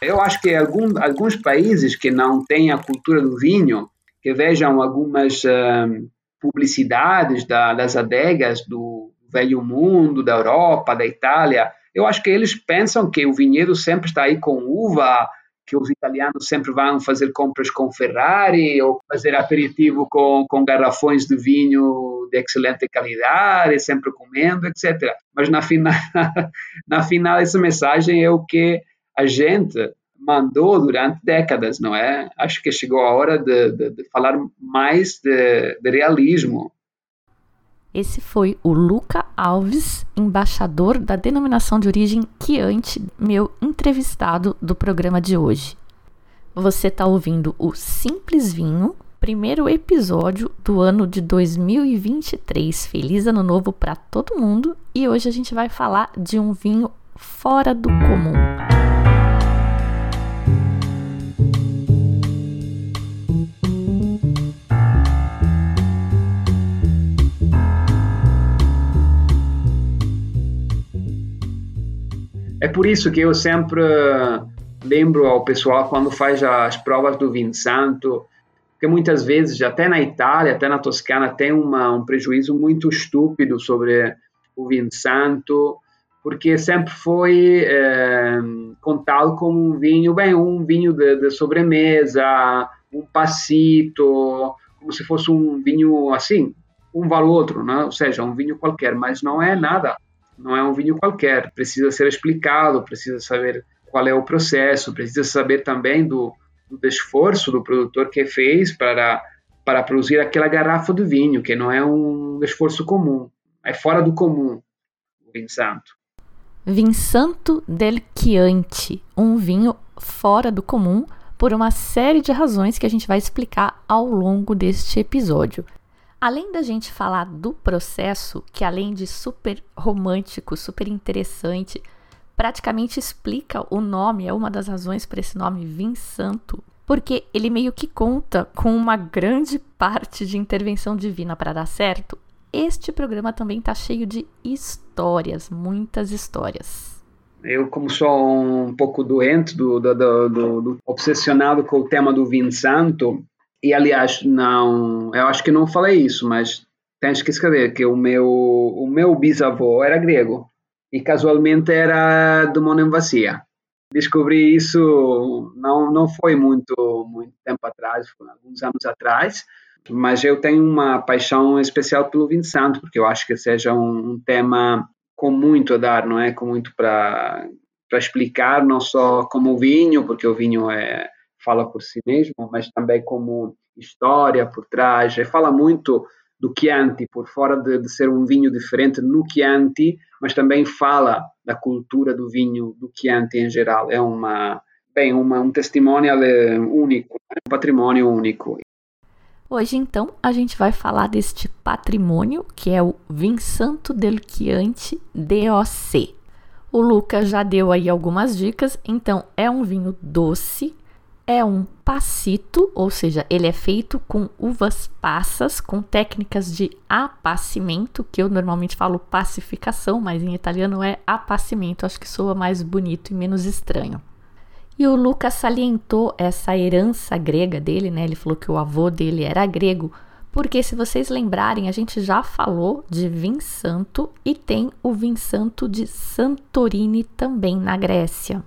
Eu acho que algum, alguns países que não têm a cultura do vinho, que vejam algumas uh, publicidades da, das adegas do velho mundo, da Europa, da Itália, eu acho que eles pensam que o vinhedo sempre está aí com uva, que os italianos sempre vão fazer compras com Ferrari ou fazer aperitivo com, com garrafões de vinho de excelente qualidade, sempre comendo, etc. Mas na final, na final essa mensagem é o que a gente mandou durante décadas, não é? Acho que chegou a hora de, de, de falar mais de, de realismo, esse foi o Luca Alves, embaixador da denominação de origem Chianti, meu entrevistado do programa de hoje. Você está ouvindo o Simples Vinho, primeiro episódio do ano de 2023. Feliz ano novo para todo mundo e hoje a gente vai falar de um vinho fora do comum. É por isso que eu sempre lembro ao pessoal quando faz as provas do vinho santo, que muitas vezes, até na Itália, até na Toscana, tem uma, um prejuízo muito estúpido sobre o vinho santo, porque sempre foi é, contado como um vinho, bem, um vinho de, de sobremesa, um passito, como se fosse um vinho assim, um vale outro, né? ou seja, um vinho qualquer, mas não é nada não é um vinho qualquer, precisa ser explicado, precisa saber qual é o processo, precisa saber também do, do esforço do produtor que fez para, para produzir aquela garrafa de vinho, que não é um esforço comum, é fora do comum o vinho santo. Vinsanto del Chianti, um vinho fora do comum por uma série de razões que a gente vai explicar ao longo deste episódio. Além da gente falar do processo, que além de super romântico, super interessante, praticamente explica o nome, é uma das razões para esse nome Vinsanto, porque ele meio que conta com uma grande parte de intervenção divina para dar certo. Este programa também está cheio de histórias, muitas histórias. Eu, como sou um pouco doente, do, do, do, do obsessionado com o tema do vinho santo, e aliás, não, eu acho que não falei isso, mas tens que escrever que o meu, o meu bisavô era grego e casualmente era de Monemvasia. Descobri isso não não foi muito muito tempo atrás, alguns anos atrás, mas eu tenho uma paixão especial pelo vinho santo, porque eu acho que seja um, um tema com muito a dar, não é? Com muito para para explicar, não só como o vinho, porque o vinho é fala por si mesmo, mas também como história por trás. Fala muito do Chianti, por fora de, de, ser um vinho diferente no Chianti, mas também fala da cultura do vinho do Chianti em geral. É uma, bem, uma, um testemunho único, um patrimônio único. Hoje, então, a gente vai falar deste patrimônio que é o Vinsanto del Chianti DOC. O Lucas já deu aí algumas dicas, então é um vinho doce, é um passito, ou seja, ele é feito com uvas passas, com técnicas de apacimento, que eu normalmente falo pacificação, mas em italiano é apacimento, acho que soa mais bonito e menos estranho. E o Lucas salientou essa herança grega dele, né? Ele falou que o avô dele era grego, porque se vocês lembrarem, a gente já falou de vinho santo e tem o vinho santo de Santorini também na Grécia.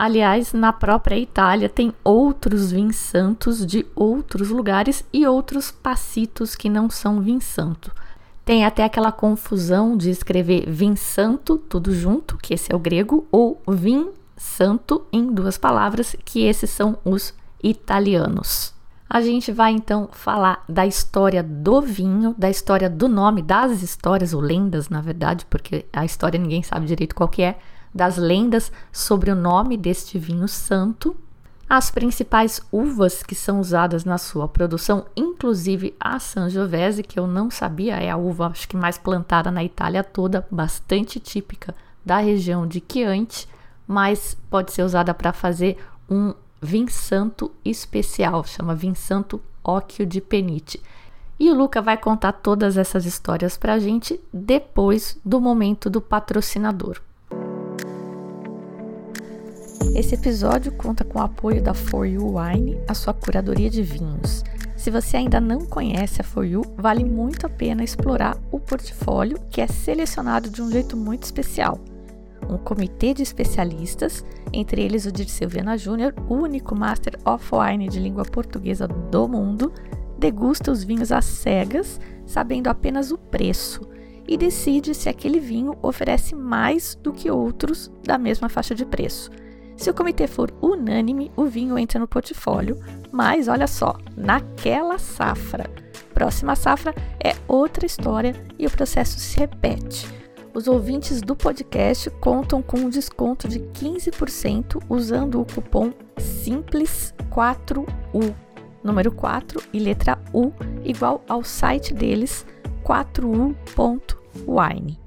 Aliás, na própria Itália tem outros vinhos santos de outros lugares e outros passitos que não são vinho santo. Tem até aquela confusão de escrever vinho santo, tudo junto, que esse é o grego, ou vinho santo em duas palavras, que esses são os italianos. A gente vai então falar da história do vinho, da história do nome, das histórias, ou lendas, na verdade, porque a história ninguém sabe direito qual que é, das lendas sobre o nome deste vinho santo, as principais uvas que são usadas na sua produção, inclusive a Sangiovese, que eu não sabia, é a uva acho que mais plantada na Itália toda, bastante típica da região de Chianti, mas pode ser usada para fazer um vinho santo especial, chama vinho santo Occhio di Penite. E o Luca vai contar todas essas histórias para a gente depois do momento do patrocinador. Esse episódio conta com o apoio da For You Wine, a sua curadoria de vinhos. Se você ainda não conhece a For You, vale muito a pena explorar o portfólio que é selecionado de um jeito muito especial. Um comitê de especialistas, entre eles o Dirceu Viana Júnior, o único Master of Wine de língua portuguesa do mundo, degusta os vinhos às cegas, sabendo apenas o preço, e decide se aquele vinho oferece mais do que outros da mesma faixa de preço. Se o comitê for unânime, o vinho entra no portfólio, mas olha só, naquela safra. Próxima safra é outra história e o processo se repete. Os ouvintes do podcast contam com um desconto de 15% usando o cupom SIMPLES4U, número 4 e letra U, igual ao site deles 4u.wine.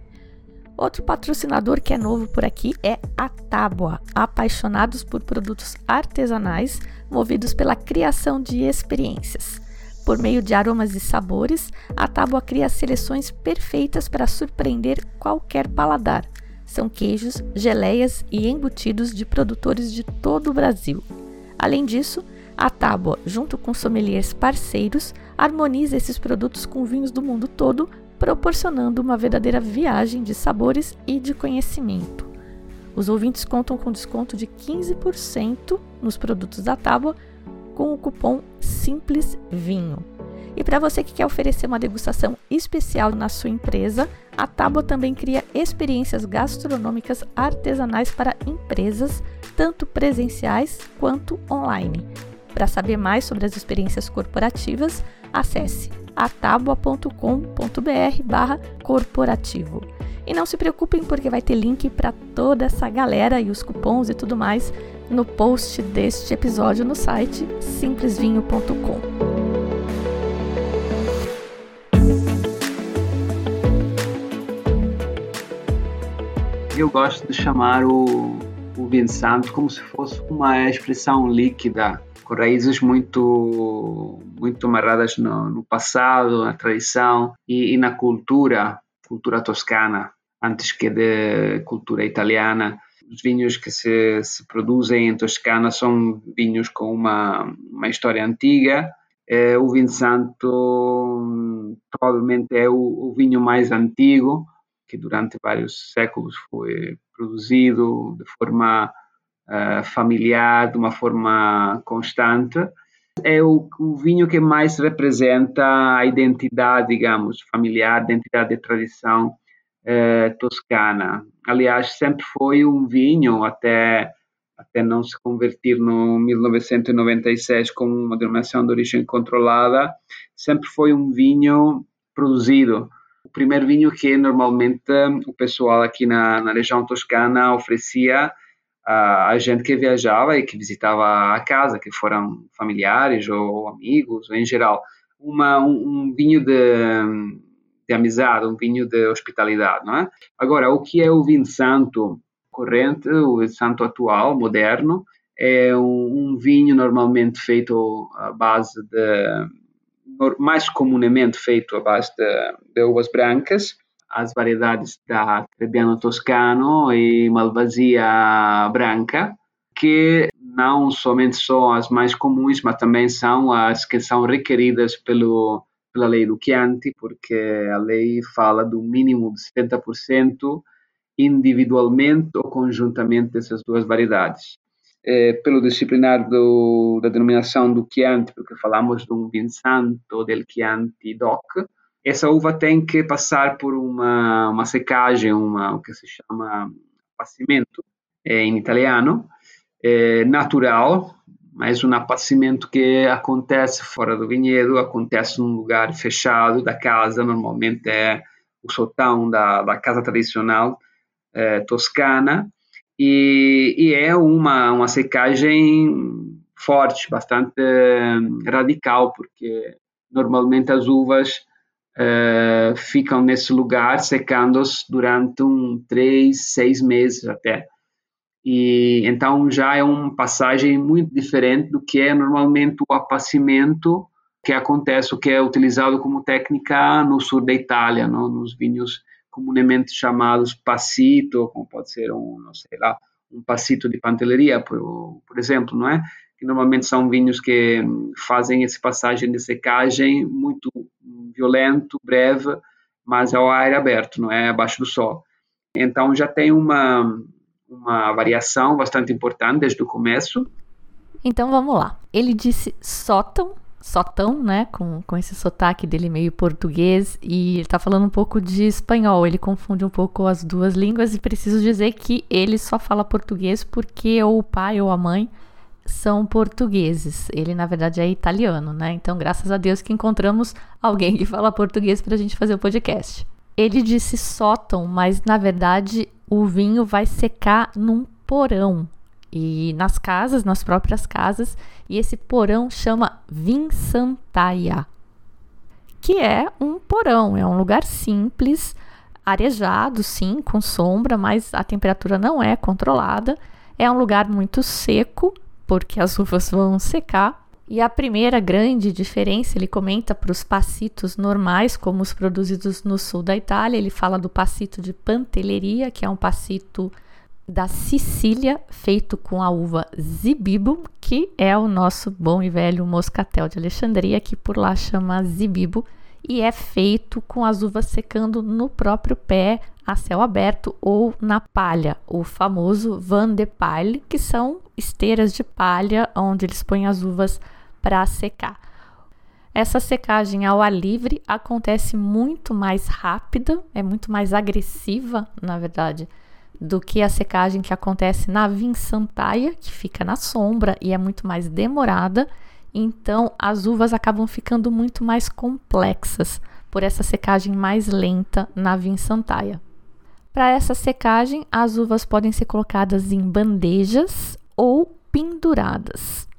Outro patrocinador que é novo por aqui é a Tábua, apaixonados por produtos artesanais movidos pela criação de experiências. Por meio de aromas e sabores, a Tábua cria seleções perfeitas para surpreender qualquer paladar. São queijos, geleias e embutidos de produtores de todo o Brasil. Além disso, a Tábua, junto com sommeliers parceiros, harmoniza esses produtos com vinhos do mundo todo proporcionando uma verdadeira viagem de sabores e de conhecimento. Os ouvintes contam com desconto de 15% nos produtos da Tábua com o cupom Simples Vinho. E para você que quer oferecer uma degustação especial na sua empresa, a Tábua também cria experiências gastronômicas artesanais para empresas, tanto presenciais quanto online. Para saber mais sobre as experiências corporativas, acesse atabua.com.br barra corporativo. E não se preocupem porque vai ter link para toda essa galera e os cupons e tudo mais no post deste episódio no site simplesvinho.com. Eu gosto de chamar o, o vinho santo como se fosse uma expressão líquida com raízes muito muito amarradas no, no passado, na tradição e, e, na cultura, cultura toscana, antes que de cultura italiana. Os vinhos que se, se produzem em Toscana são vinhos com uma, uma história antiga. É, o vinho santo provavelmente é o, o vinho mais antigo, que durante vários séculos foi produzido de forma uh, familiar, de uma forma constante. É o, o, vinho que mais representa a identidade, digamos, familiar, identidade de tradição uh, toscana. Aliás, sempre foi um vinho, até, até não se convertir no 1996 como uma denominação de origem controlada, sempre foi um vinho produzido o primeiro vinho que normalmente o pessoal aqui na, na região toscana oferecia a, gente que viajava e que visitava a casa, que foram familiares ou amigos, ou em geral, uma, um, um vinho de, de amizade, um vinho de hospitalidade, não é? Agora, o que é o vinho santo corrente, o vinho santo atual, moderno, é um, um vinho normalmente feito à base de, mais comumente feito à base de, de uvas brancas, as variedades da Trebbiano Toscano e Malvasia Branca, que não somente são as mais comuns, mas também são as que são requeridas pelo, pela lei do Chianti, porque a lei fala do mínimo de 70% individualmente ou conjuntamente dessas duas variedades. É, pelo disciplinar do, da denominação do Chianti, porque falamos de um Vinsanto del Chianti DOC, essa uva tem que passar por uma, uma secagem, uma, o que se chama apacimento é, em italiano, é, natural, mas um apacimento que acontece fora do vinhedo, acontece num lugar fechado da casa, normalmente é o sotão da, da casa tradicional é, toscana, e, e, é uma, uma secagem forte, bastante radical, porque normalmente as uvas uh, ficam nesse lugar secando-se durante um três, seis meses até. E então já é uma passagem muito diferente do que é normalmente o apacimento que acontece, o que é utilizado como técnica no sul da Itália, não? nos vinhos comumente chamados passito, como pode ser um, não sei lá, um passito de panteleria, por, por exemplo, não é? Que normalmente são vinhos que fazem essa passagem de secagem muito violento, breve, mas ao ar aberto, não é? Abaixo do sol. Então já tem uma, uma variação bastante importante desde o começo. Então vamos lá. Ele disse sótão, sotão, né, com, com esse sotaque dele meio português, e ele tá falando um pouco de espanhol, ele confunde um pouco as duas línguas, e preciso dizer que ele só fala português porque ou o pai ou a mãe são portugueses. Ele, na verdade, é italiano, né? Então, graças a Deus que encontramos alguém que fala português para a gente fazer o podcast. Ele disse sótão, mas na verdade o vinho vai secar num porão e nas casas, nas próprias casas, e esse porão chama Vinsantaia, que é um porão, é um lugar simples, arejado, sim, com sombra, mas a temperatura não é controlada. É um lugar muito seco, porque as uvas vão secar. E a primeira grande diferença, ele comenta para os passitos normais, como os produzidos no sul da Itália. Ele fala do passito de Pantelleria, que é um passito da Sicília, feito com a uva Zibibo, que é o nosso bom e velho moscatel de Alexandria, que por lá chama Zibibo, e é feito com as uvas secando no próprio pé, a céu aberto ou na palha, o famoso van de palha, que são esteiras de palha onde eles põem as uvas para secar. Essa secagem ao ar livre acontece muito mais rápida, é muito mais agressiva, na verdade, do que a secagem que acontece na vinsantaia, que fica na sombra e é muito mais demorada. Então, as uvas acabam ficando muito mais complexas por essa secagem mais lenta na vinsantaia. Para essa secagem, as uvas podem ser colocadas em bandejas ou penduradas.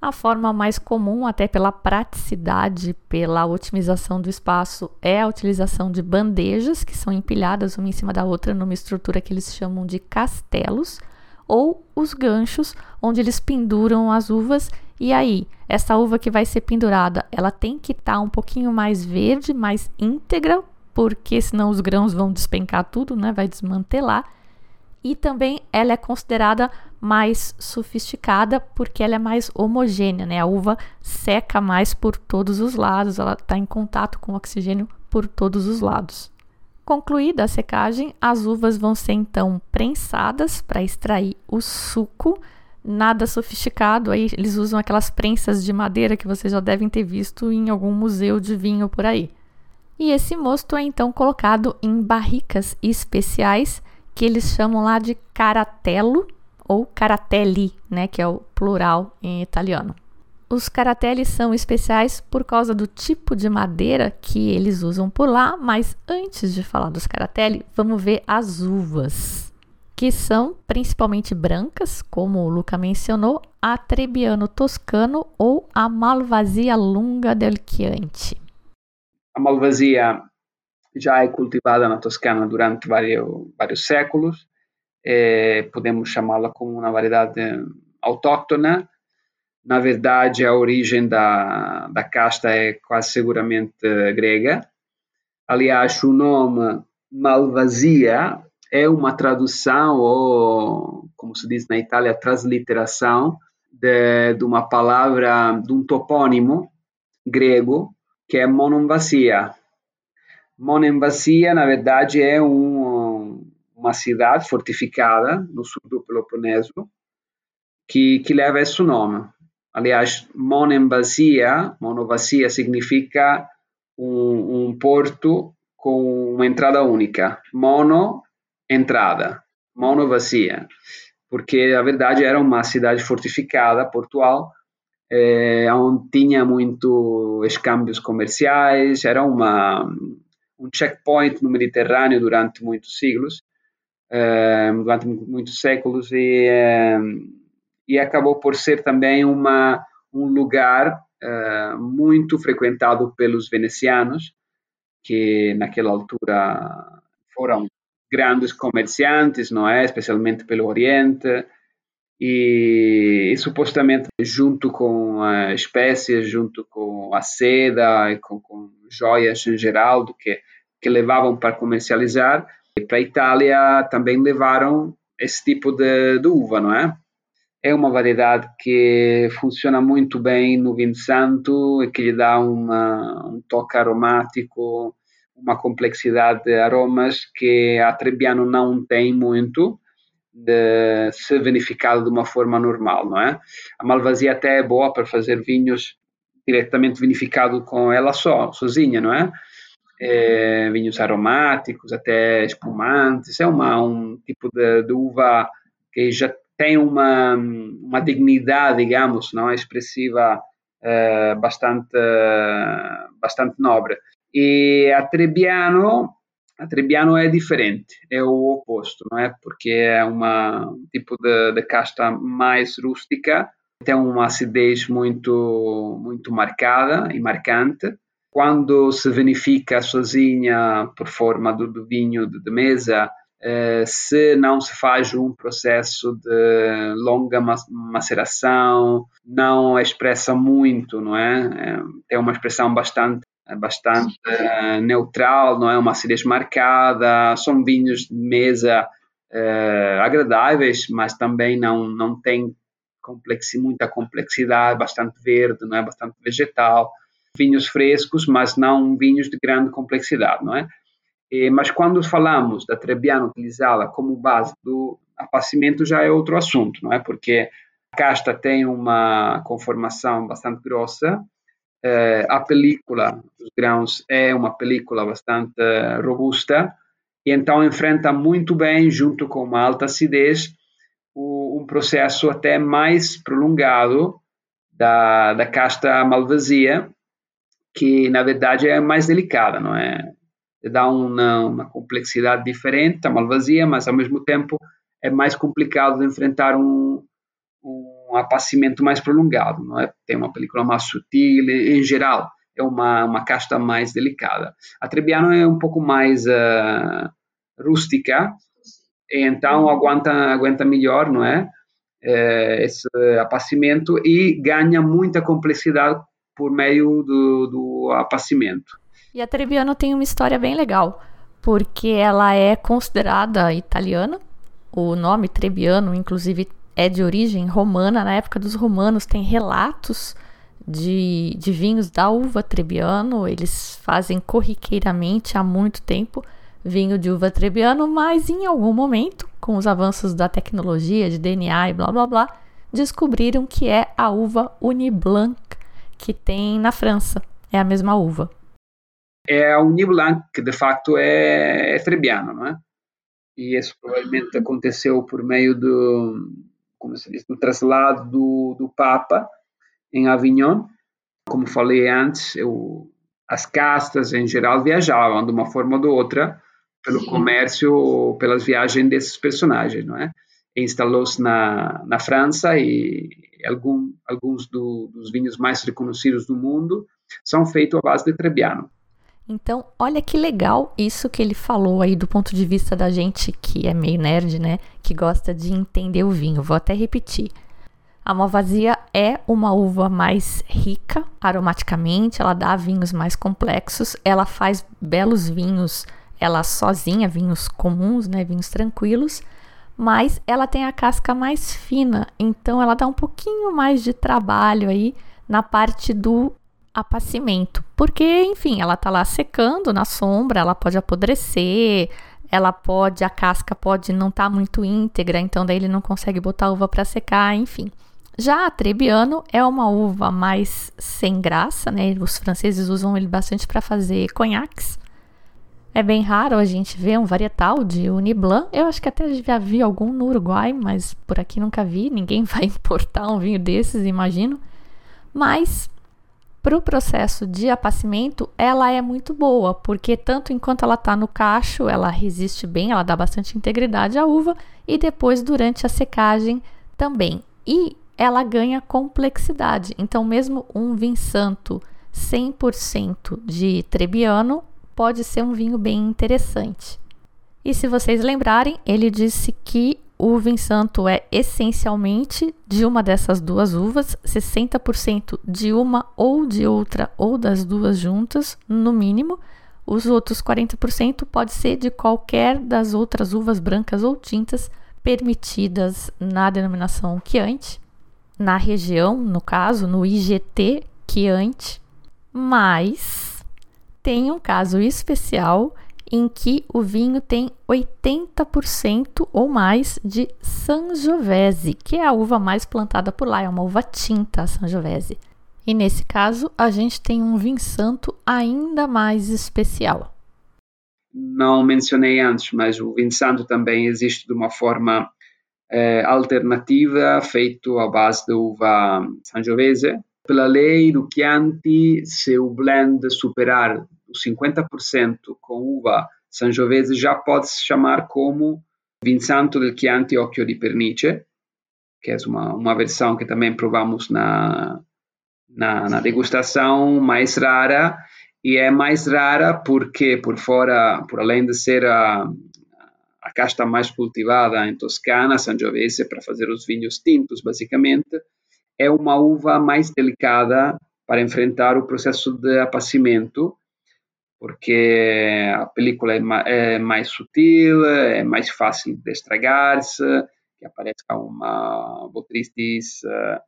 A forma mais comum, até pela praticidade, pela otimização do espaço, é a utilização de bandejas que são empilhadas uma em cima da outra numa estrutura que eles chamam de castelos, ou os ganchos, onde eles penduram as uvas. E aí, essa uva que vai ser pendurada, ela tem que estar tá um pouquinho mais verde, mais íntegra, porque senão os grãos vão despencar tudo, né? Vai desmantelar e também ela é considerada mais sofisticada porque ela é mais homogênea, né? A uva seca mais por todos os lados, ela está em contato com o oxigênio por todos os lados. Concluída a secagem, as uvas vão ser então prensadas para extrair o suco. Nada sofisticado, aí eles usam aquelas prensas de madeira que vocês já devem ter visto em algum museu de vinho por aí. E esse mosto é então colocado em barricas especiais que eles chamam lá de caratello ou caratelli, né, que é o plural em italiano. Os caratelli são especiais por causa do tipo de madeira que eles usam por lá, mas antes de falar dos caratelli, vamos ver as uvas, que são principalmente brancas, como o Luca mencionou, a Trebbiano toscano ou a Malvasia lunga del Chianti. A Malvasia já é cultivada na Toscana durante vários, vários séculos. É, podemos chamá-la como uma variedade autóctona. Na verdade, a origem da, da casta é quase seguramente grega. Aliás, o nome Malvasia é uma tradução, ou, como se diz na Itália, transliteração de, de uma palavra, de um topônimo grego, que é monomvasia, Monemvasia, na verdade, é um, uma cidade fortificada no sul do Peloponeso que, que leva esse nome. Aliás, Monemvasia, Monovasia significa um, um porto com uma entrada única. Mono, entrada. Monovasia. Porque, na verdade, era uma cidade fortificada, portual, é, onde tinha muito escambios comerciais, era uma um checkpoint no Mediterrâneo durante muitos siglos, uh, durante muitos séculos, e, uh, e acabou por ser também uma, um lugar uh, muito frequentado pelos venecianos, que naquela altura foram grandes comerciantes, não é? Especialmente pelo Oriente, e, e, supostamente junto com uh, espécies, junto com a seda e com, com joias em geral do que que levavam para comercializar. Para a Itália também levaram esse tipo de, de uva, não é? É uma variedade que funciona muito bem no vinho santo e que lhe dá uma, um toque aromático, uma complexidade de aromas que a Trebbiano não tem muito, de se verificado de uma forma normal, não é? A Malvasia até é boa para fazer vinhos diretamente vinificado com ela só, sozinha, não é? é vinhos aromáticos, até espumantes, é uma, um tipo de, de uva que já tem uma, uma dignidade, digamos, não é? expressiva é, bastante, bastante nobre. E a Trebbiano, a Trebbiano é diferente, é o oposto, não é? Porque é uma, um tipo de, de casta mais rústica, tem uma acidez muito, muito marcada e marcante. Quando se vinifica sozinha por forma do, do vinho de, de mesa, se não se faz um processo de longa maceração, não expressa muito, não é? é uma expressão bastante bastante uh, neutral, não é uma acidez marcada, são vinhos de mesa uh, agradáveis, mas também não não tem complexi, muita complexidade, bastante verde, não é bastante vegetal, vinhos frescos, mas não vinhos de grande complexidade, não é? E, mas quando falamos da Trebbiano utilizá-la como base do apacimento já é outro assunto, não é? Porque a casta tem uma conformação bastante grossa, eh, a película dos grãos é uma película bastante robusta e então enfrenta muito bem, junto com uma alta acidez, um processo até mais prolongado da, da casta malvasia, que na verdade é mais delicada, não é? Dá uma, uma complexidade diferente, a malvasia, mas ao mesmo tempo é mais complicado de enfrentar um, um apacimento mais prolongado, não é? Tem uma película mais sutil, em geral, é uma, uma casta mais delicada. A Trebbiano é um pouco mais uh, rústica, então aguenta, aguenta melhor, não é? é? Esse apacimento e ganha muita complexidade por meio do, do apacimento. E a Trebbiano tem uma história bem legal, porque ela é considerada italiana. O nome Trebbiano, inclusive, é de origem romana. Na época dos romanos, tem relatos de, de vinhos da uva Trebbiano. Eles fazem corriqueiramente há muito tempo vinho de uva Trebbiano, mas em algum momento, com os avanços da tecnologia, de DNA e blá blá blá, descobriram que é a uva Uniblanc que tem na França. É a mesma uva é a Uniblanc, que de facto é, é Trebbiano, não é? E isso provavelmente aconteceu por meio do, como se diz, do traslado do, do Papa em Avignon. Como falei antes, eu, as castas em geral viajavam de uma forma ou de outra pelo comércio, pelas viagens desses personagens, não é? Instalou-se na, na França e algum, alguns do, dos vinhos mais reconhecidos do mundo são feitos à base de Trebbiano. Então, olha que legal isso que ele falou aí do ponto de vista da gente que é meio nerd, né? Que gosta de entender o vinho. Vou até repetir. A Malvasia é uma uva mais rica aromaticamente, ela dá vinhos mais complexos, ela faz belos vinhos, ela sozinha, vinhos comuns, né, vinhos tranquilos, mas ela tem a casca mais fina, então ela dá um pouquinho mais de trabalho aí na parte do apacimento, porque, enfim, ela tá lá secando na sombra, ela pode apodrecer, ela pode, a casca pode não estar tá muito íntegra, então daí ele não consegue botar a uva para secar, enfim. Já a Trebbiano é uma uva mais sem graça, né? Os franceses usam ele bastante para fazer conhaques. É bem raro a gente ver um varietal de Uniblanc. Eu acho que até já vi algum no Uruguai, mas por aqui nunca vi. Ninguém vai importar um vinho desses, imagino. Mas para o processo de apacimento, ela é muito boa, porque tanto enquanto ela está no cacho, ela resiste bem, ela dá bastante integridade à uva, e depois durante a secagem também. E ela ganha complexidade. Então, mesmo um vinho santo 100% de Trebbiano pode ser um vinho bem interessante. E se vocês lembrarem, ele disse que o vinho santo é essencialmente de uma dessas duas uvas, 60% de uma ou de outra ou das duas juntas, no mínimo. Os outros 40% pode ser de qualquer das outras uvas brancas ou tintas permitidas na denominação Chianti, na região, no caso, no IGT Chianti, mas tem um caso especial em que o vinho tem 80% ou mais de Sangiovese, que é a uva mais plantada por lá, é uma uva tinta a Sangiovese. E nesse caso, a gente tem um vinho santo ainda mais especial. Não mencionei antes, mas o vinho santo também existe de uma forma eh, alternativa, feito à base da uva Sangiovese. Pela lei do Chianti, se o blend superar 50% com uva Sangiovese, já pode se chamar como Vinsanto del Chianti Occhio di Pernice, que é uma, uma versão que também provamos na, na, na degustação mais rara, e é mais rara porque por fora, por além de ser a, a casta mais cultivada em Toscana, Sangiovese, para fazer os vinhos tintos, basicamente, é uma uva mais delicada para enfrentar o processo de apacimento, porque a película é, é mais sutil, é mais fácil de estragar-se, que aparece uma botrytis uh,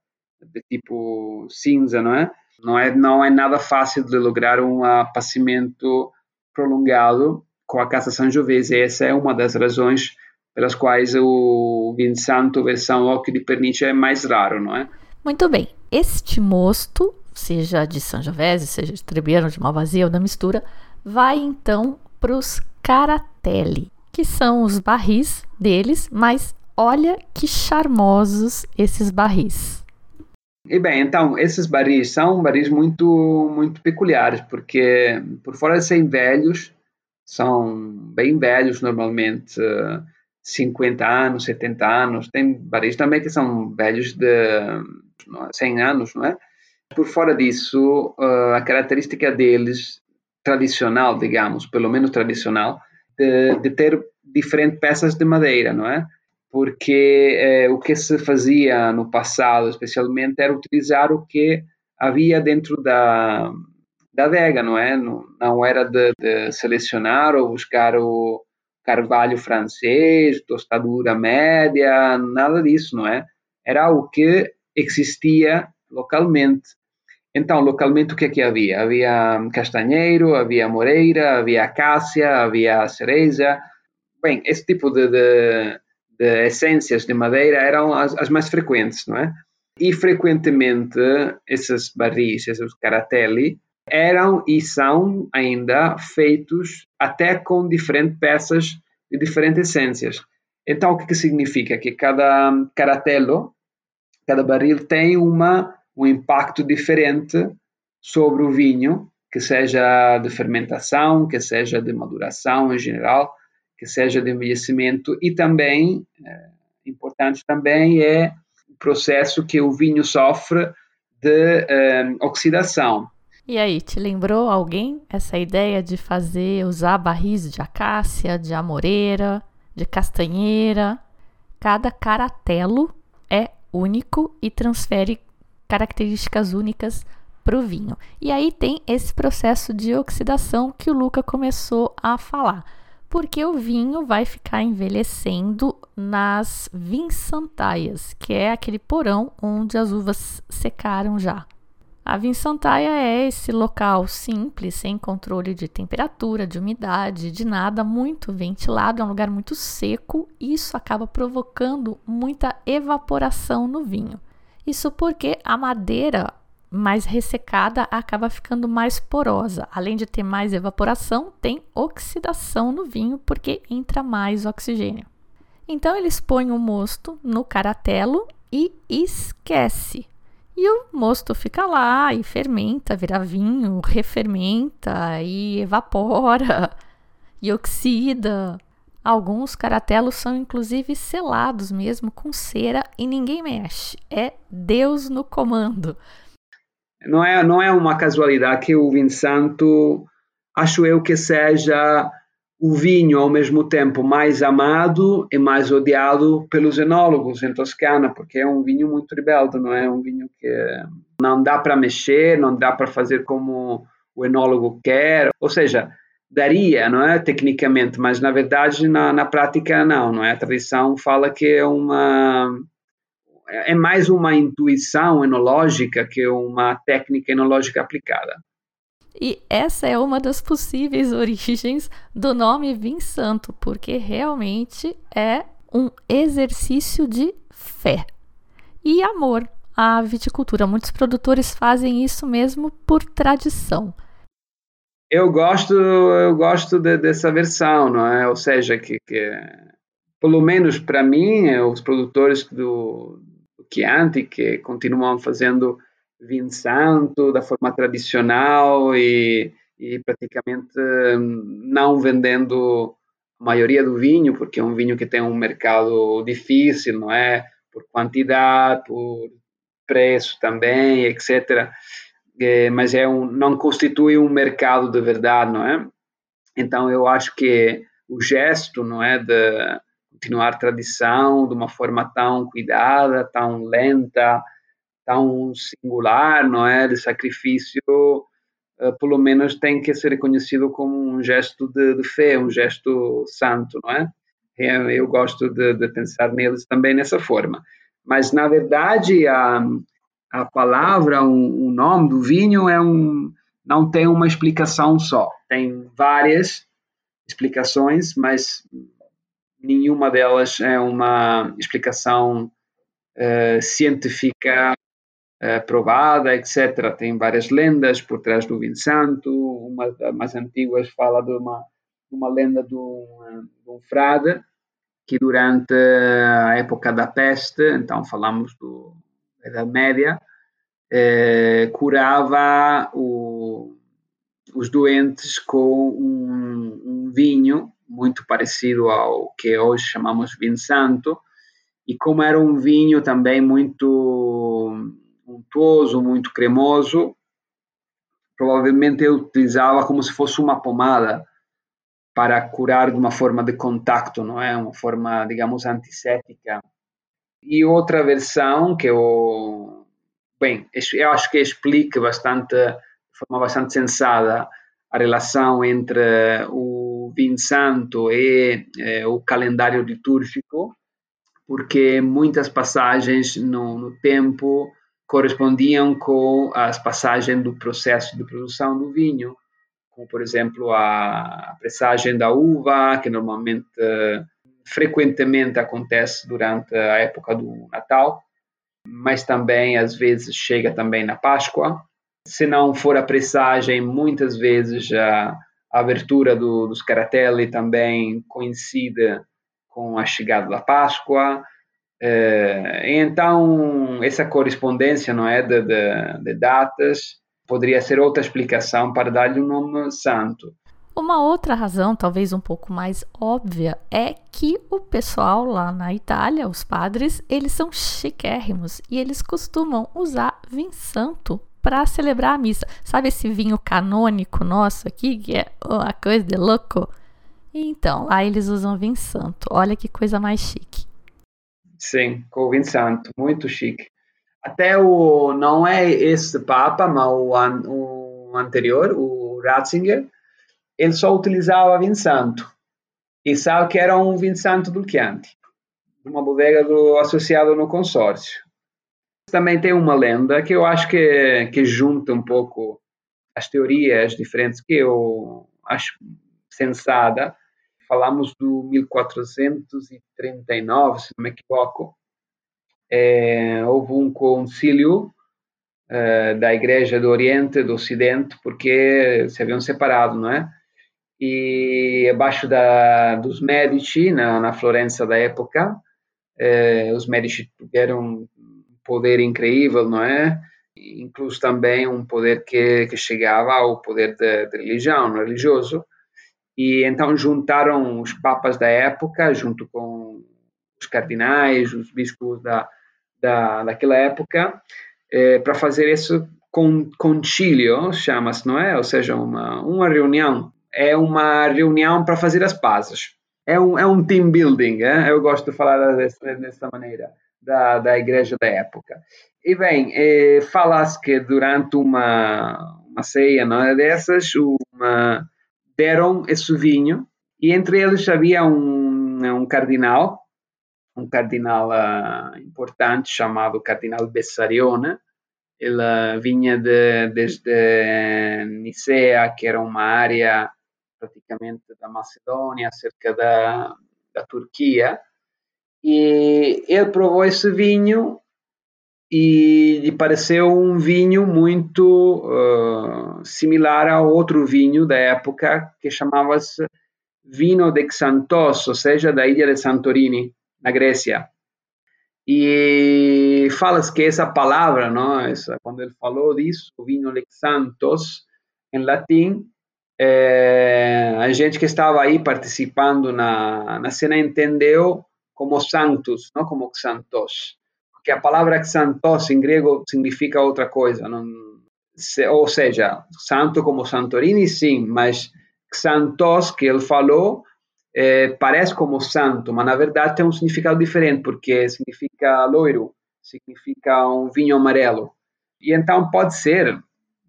de tipo cinza, não é? Não é não é nada fácil de lograr um apacimento prolongado com a Casa Sangiovese. Essa é uma das razões pelas quais o vinho santo versão occhio de pernice é mais raro, não é? Muito bem. Este mosto seja de Sangiovese, seja de Trebbiano, de Malvasia ou da mistura, vai então para os Caratelli, que são os barris deles, mas olha que charmosos esses barris. E bem, então, esses barris são barris muito, muito peculiares, porque por fora de serem velhos, são bem velhos normalmente, 50 anos, 70 anos. Tem barris também que são velhos de 100 anos, não é? Por fora disso, uh, a característica deles, tradicional, digamos, pelo menos tradicional, de, de ter diferentes peças de madeira, não é? Porque eh, o que se fazia no passado, especialmente, era utilizar o que havia dentro da, da adega, não é? Não, não era de, de, selecionar ou buscar o carvalho francês, tostadura média, nada disso, não é? Era o que existia localmente. Então, localmente, o que é que havia? Havia castanheiro, havia moreira, havia acácia, havia cereja. Bem, esse tipo de, de, de essências de madeira eram as, as, mais frequentes, não é? E frequentemente esses barris, esses caratelli, eram e são ainda feitos até com diferentes peças de diferentes essências. Então, o que, que significa? Que cada caratello cada barril tem uma, um impacto diferente sobre o vinho, que seja de fermentação, que seja de maduração em geral, que seja de envelhecimento e também, é, importante também é o processo que o vinho sofre de é, oxidação. E aí, te lembrou alguém essa ideia de fazer, usar barris de acácia, de amoreira, de castanheira? Cada caratelo é único e transfere características únicas para o vinho. E aí tem esse processo de oxidação que o Luca começou a falar, porque o vinho vai ficar envelhecendo nas vinçantaias, que é aquele porão onde as uvas secaram já. A vinçantaia é esse local simples, sem controle de temperatura, de umidade, de nada, muito ventilado, é um lugar muito seco e isso acaba provocando muita evaporação no vinho. Isso porque a madeira mais ressecada acaba ficando mais porosa. Além de ter mais evaporação, tem oxidação no vinho porque entra mais oxigênio. Então eles põem o mosto no caratelo e esquece. E o mosto fica lá e fermenta, vira vinho, refermenta e evapora e oxida. Alguns caratelos são inclusive selados mesmo com cera e ninguém mexe. É Deus no comando. Não é, não é uma casualidade que o vinho santo, acho eu que seja o vinho ao mesmo tempo mais amado e mais odiado pelos enólogos em Toscana, porque é um vinho muito rebelde, não é um vinho que não dá para mexer, não dá para fazer como o enólogo quer, ou seja, daria, não é, tecnicamente, mas na verdade na, na prática não, não é? A tradição fala que é uma é mais uma intuição enológica que uma técnica enológica aplicada. E essa é uma das possíveis origens do nome vinho santo, porque realmente é um exercício de fé e amor à viticultura. Muitos produtores fazem isso mesmo por tradição. Eu gosto, eu gosto de, dessa versão, não é? Ou seja, que, que pelo menos para mim, os produtores do, do Chianti que continuam fazendo vinho santo da forma tradicional e, e praticamente hum, não vendendo a maioria do vinho, porque é um vinho que tem um mercado difícil, não é? Por quantidade, por preço também, etc. É, mas é um, não constitui um mercado de verdade, não é? Então eu acho que o gesto, não é, de continuar a tradição de uma forma tão cuidada, tão lenta, tão singular, não é, de sacrifício, uh, pelo menos tem que ser reconhecido como um gesto de, de fé, um gesto santo, não é? Eu, eu gosto de, de, pensar neles também nessa forma. Mas, na verdade, a, a palavra, o um, um nome do vinho é um, não tem uma explicação só. Tem várias explicações, mas nenhuma delas é uma explicação uh, científica aprovada, etc. Tem várias lendas por trás do vinho santo. Uma das mais antigas fala de uma, uma lenda de um, de um frade que durante a época da peste, então falamos do, Idade Média, eh, curava o, os doentes com um, um vinho muito parecido ao que hoje chamamos vinho santo, e como era um vinho também muito untuoso, muito cremoso, provavelmente eu utilizava como se fosse uma pomada para curar de uma forma de contato, não é? Uma forma, digamos, antisséptica. E outra versão que eu, bem, eu acho que explica bastante, de forma bastante sensata, a relação entre o vinho santo e eh, o calendário litúrgico, porque muitas passagens no, no tempo correspondiam com as passagens do processo de produção do vinho, como por exemplo a pressagem da uva, que normalmente frequentemente acontece durante a época do Natal, mas também às vezes chega também na Páscoa. Se não for a pressagem, muitas vezes a, abertura do, dos caratelli também coincide com a chegada da Páscoa. Eh, então, essa correspondência não é de, de, de datas poderia ser outra explicação para dar-lhe um nome santo. Uma outra razão, talvez um pouco mais óbvia, é que o pessoal lá na Itália, os padres, eles são chiquérrimos e eles costumam usar vinho santo para celebrar a missa. Sabe esse vinho canônico nosso aqui, que é uma coisa de louco? Então, lá eles usam vinho santo. Olha que coisa mais chique. Sim, com vinho santo, muito chique. Até o, não é esse Papa, mas o, an, o anterior, o Ratzinger, ele só utilizava vinho santo. E sabe que era um vinho santo do Chianti, uma bodega do, associada no consórcio. Também tem uma lenda que eu acho que, que junta um pouco as teorias diferentes que eu acho sensada, falamos do 1439, se não me equivoco, é, houve um concílio é, da Igreja do Oriente, do Ocidente, porque se haviam separado, não é? E abaixo da, dos Medici, na, na Florença da época, é, os Medici tiveram um poder incrível, não é? Incluso também um poder que, que chegava ao poder de, de religião, religioso, e então juntaram os papas da época, junto com os cardinais, os bispos da, da, daquela época, eh, para fazer con, concílio, chama-se, não é? Ou seja, uma, uma reunião. É uma reunião para fazer as pazes. É um, é um team building, é? eu gosto de falar dessa, dessa maneira, da, da igreja da época. E bem, eh, fala-se que durante uma, uma ceia não é, dessas, uma deram esse vinho e entre eles havia um, um cardinal, um cardinal uh, importante chamado Cardinal Bessarione. Ele vinha de, desde Nicea, que era uma área praticamente da Macedônia, cerca da, da Turquia, e ele provou esse vinho e lhe pareceu um vinho muito uh, similar a outro vinho da época que chamava-se Vino de Xanthos, ou seja, da ilha de Santorini, na Grécia. E fala-se que essa palavra, não, essa, quando ele falou disso, Vino de Xanthos, em latim, é, a gente que estava aí participando na, na cena entendeu como santos, não como xantos. Porque a palavra xantos em grego significa outra coisa. Não, se, ou seja, santo como Santorini, sim, mas xantos, que ele falou, é, parece como santo, mas na verdade tem um significado diferente, porque significa loiro, significa um vinho amarelo. E então pode ser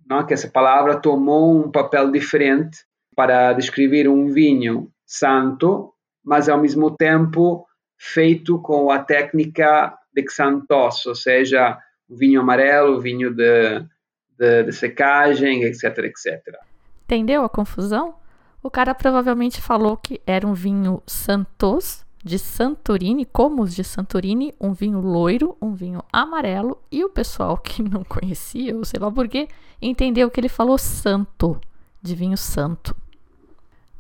não? que essa palavra tomou um papel diferente para descrever um vinho santo, mas ao mesmo tempo feito com a técnica de Xanthos, ou seja, vinho amarelo, vinho de, de, de secagem, etc, etc. Entendeu a confusão? O cara provavelmente falou que era um vinho Santos, de Santorini, como os de Santorini, um vinho loiro, um vinho amarelo, e o pessoal que não conhecia, ou sei lá porquê, entendeu que ele falou santo, de vinho santo.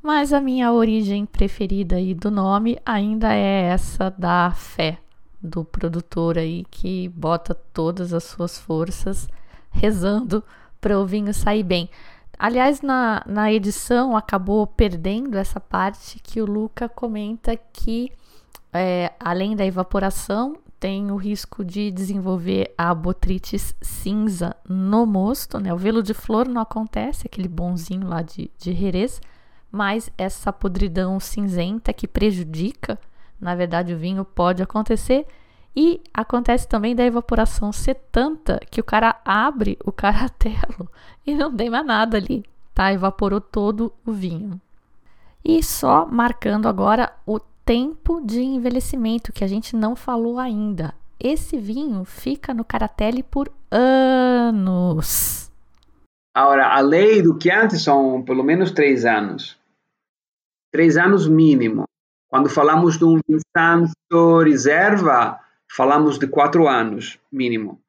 Mas a minha origem preferida aí do nome ainda é essa da fé do produtor aí que bota todas as suas forças rezando para o vinho sair bem. Aliás, na, na edição acabou perdendo essa parte que o Luca comenta que, é, além da evaporação, tem o risco de desenvolver a botritis cinza no mosto, né? O velo de flor não acontece, aquele bonzinho lá de, de Jerez, mas essa podridão cinzenta que prejudica, na verdade, o vinho pode acontecer. E acontece também da evaporação ser tanta que o cara abre o caratelo e não tem mais nada ali, tá? Evaporou todo o vinho. E só marcando agora o tempo de envelhecimento que a gente não falou ainda. Esse vinho fica no Caratelli por anos. Agora, a lei do Chianti são pelo menos três anos. Três anos mínimo. Quando falamos de um Santo reserva, falamos de quatro anos mínimo.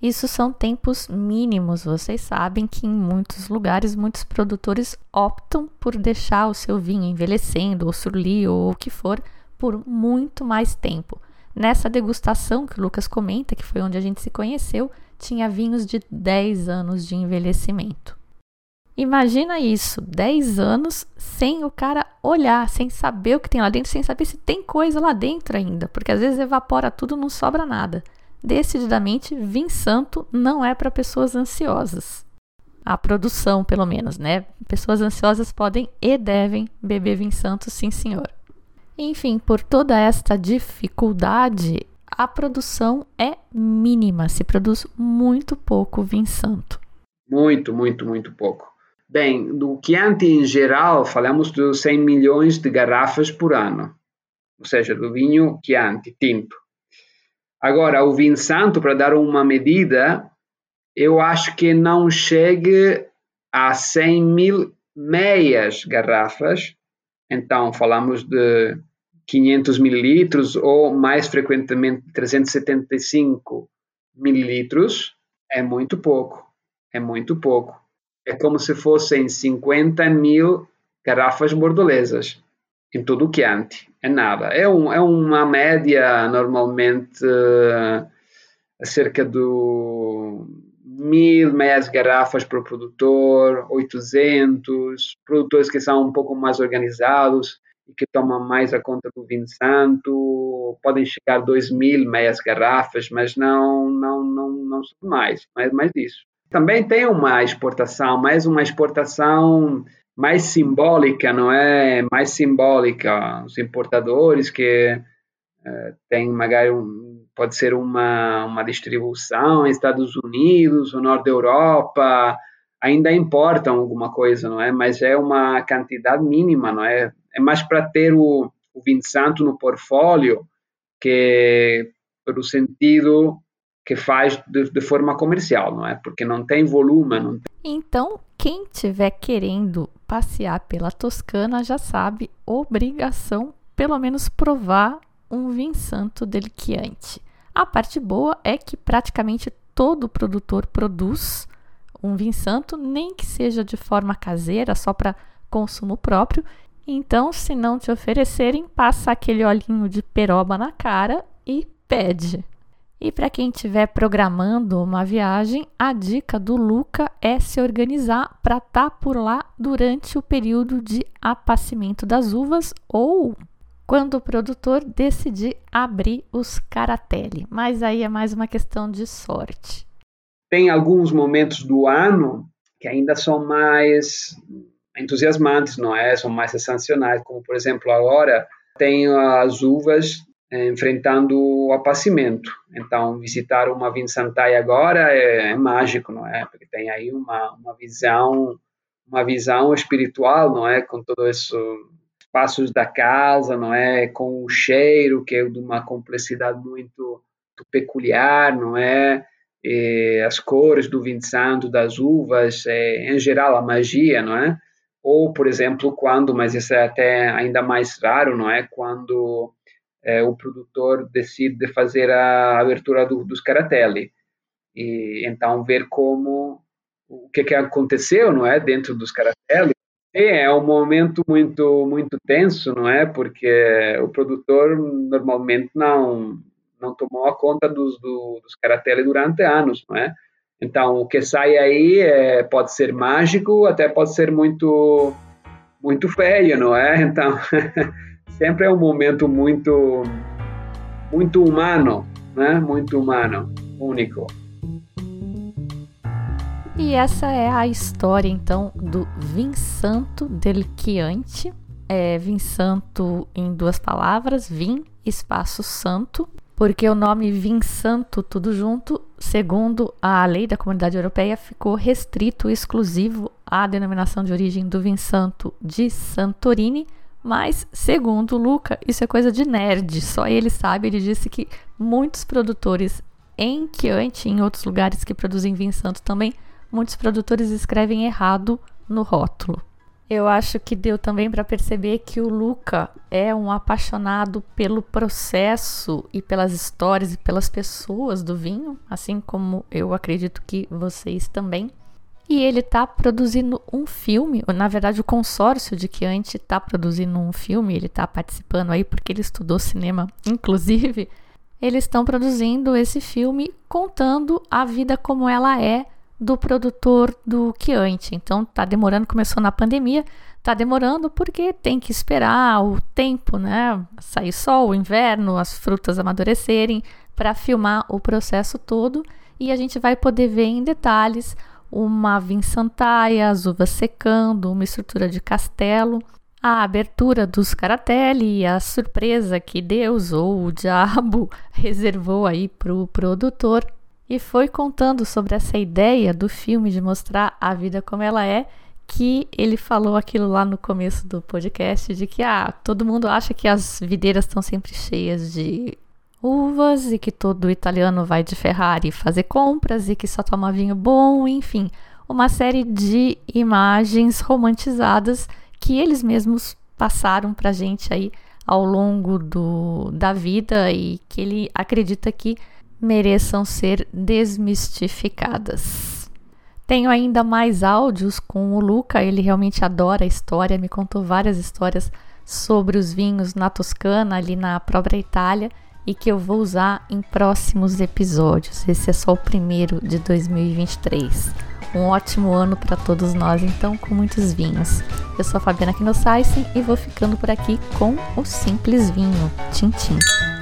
Isso são tempos mínimos. Vocês sabem que em muitos lugares muitos produtores optam por deixar o seu vinho envelhecendo, ou surli, ou o que for, por muito mais tempo. Nessa degustação que o Lucas comenta, que foi onde a gente se conheceu, tinha vinhos de 10 anos de envelhecimento. Imagina isso, 10 anos sem o cara olhar, sem saber o que tem lá dentro, sem saber se tem coisa lá dentro ainda, porque às vezes evapora tudo, não sobra nada decididamente, vinho santo não é para pessoas ansiosas. A produção, pelo menos, né? Pessoas ansiosas podem e devem beber vinho santo, sim, senhor. Enfim, por toda esta dificuldade, a produção é mínima, se produz muito pouco vinho santo. Muito, muito, muito pouco. Bem, do Chianti em geral, falamos de 100 milhões de garrafas por ano, ou seja, do vinho Chianti tinto. Agora, o vinho santo, para dar uma medida, eu acho que não chegue a 100 mil meias garrafas. Então, falamos de 500 mililitros ou mais frequentemente 375 mililitros. É muito pouco. É muito pouco. É como se fossem 50 mil garrafas bordolesas em todo o Chianti. É nada. É, um, é uma média normalmente uh, cerca de mil meias garrafas por produtor, 800, produtores que são um pouco mais organizados e que tomam mais a conta do vinho santo, podem chegar a 2 mil meias garrafas, mas não, não, não, não mais, mais, mais disso. Também tem uma exportação, mais uma exportação mais simbólica, não é? Mais simbólica. Os importadores que uh, têm um, pode ser uma, uma distribuição em Estados Unidos, no norte da Europa, ainda importam alguma coisa, não é? Mas é uma quantidade mínima, não é? É mais para ter o, o vinho santo no portfólio que pelo sentido que faz de, de, forma comercial, não é? Porque não tem volume. Não tem... Então, quem estiver querendo passear pela Toscana já sabe, obrigação pelo menos provar um vinho santo deliquiante. A parte boa é que praticamente todo produtor produz um vinho santo, nem que seja de forma caseira, só para consumo próprio. Então, se não te oferecerem, passa aquele olhinho de peroba na cara e pede. E para quem estiver programando uma viagem, a dica do Luca é se organizar para estar tá por lá durante o período de apacimento das uvas ou quando o produtor decidir abrir os caratelli. Mas aí é mais uma questão de sorte. Tem alguns momentos do ano que ainda são mais entusiasmantes, não é? São mais sensacionais, como por exemplo agora tem as uvas eh, enfrentando o apacimento. Então, visitar uma Vinsantai agora é, é, mágico, não é? Porque tem aí uma, uma visão uma visão espiritual, não é? Com todos esses espaços da casa, não é? Com o cheiro, que é de uma complexidade muito, muito peculiar, não é? E as cores do vinho santo, das uvas, é, em geral a magia, não é? Ou, por exemplo, quando, mas isso é até ainda mais raro, não é? Quando é, o produtor decide fazer a abertura do, dos caratelli. E então ver como o que, que aconteceu, não é, dentro dos caratelli. É um momento muito muito tenso, não é? Porque o produtor normalmente não não tomou a conta dos, do, dos caratelli durante anos, não é? Então o que sai aí é, pode ser mágico, até pode ser muito muito feio, não é? Então sempre é um momento muito muito humano, né? Muito humano, único. E essa é a história então do Vinsanto del Chianti. É Vinsanto em duas palavras, Vim, espaço santo, porque o nome Vinsanto tudo junto, segundo a lei da Comunidade Europeia, ficou restrito exclusivo à denominação de origem do Vinsanto de Santorini, mas, segundo Luca, isso é coisa de nerd, só ele sabe. Ele disse que muitos produtores em Chianti, em outros lugares que produzem vinho santo também, muitos produtores escrevem errado no rótulo. Eu acho que deu também para perceber que o Luca é um apaixonado pelo processo e pelas histórias e pelas pessoas do vinho, assim como eu acredito que vocês também. E ele está produzindo um filme, na verdade o consórcio de Chianti está produzindo um filme, ele está participando aí porque ele estudou cinema, inclusive. Eles estão produzindo esse filme contando a vida como ela é do produtor do Chianti. Então tá demorando, começou na pandemia, tá demorando porque tem que esperar o tempo, né? Sair sol, o inverno, as frutas amadurecerem para filmar o processo todo e a gente vai poder ver em detalhes uma vinsantaia, as uvas secando, uma estrutura de castelo, a abertura dos caratelli e a surpresa que Deus ou o diabo reservou aí para o produtor. E foi contando sobre essa ideia do filme de mostrar a vida como ela é que ele falou aquilo lá no começo do podcast de que ah, todo mundo acha que as videiras estão sempre cheias de uvas e que todo italiano vai de Ferrari fazer compras e que só toma vinho bom, enfim, uma série de imagens romantizadas que eles mesmos passaram para gente aí ao longo do, da vida e que ele acredita que mereçam ser desmistificadas. Tenho ainda mais áudios com o Luca, ele realmente adora a história, me contou várias histórias sobre os vinhos na Toscana, ali na própria Itália e que eu vou usar em próximos episódios. Esse é só o primeiro de 2023. Um ótimo ano para todos nós, então, com muitos vinhos. Eu sou a Fabiana Knossaisen e vou ficando por aqui com o Simples Vinho. Tchim, tchim.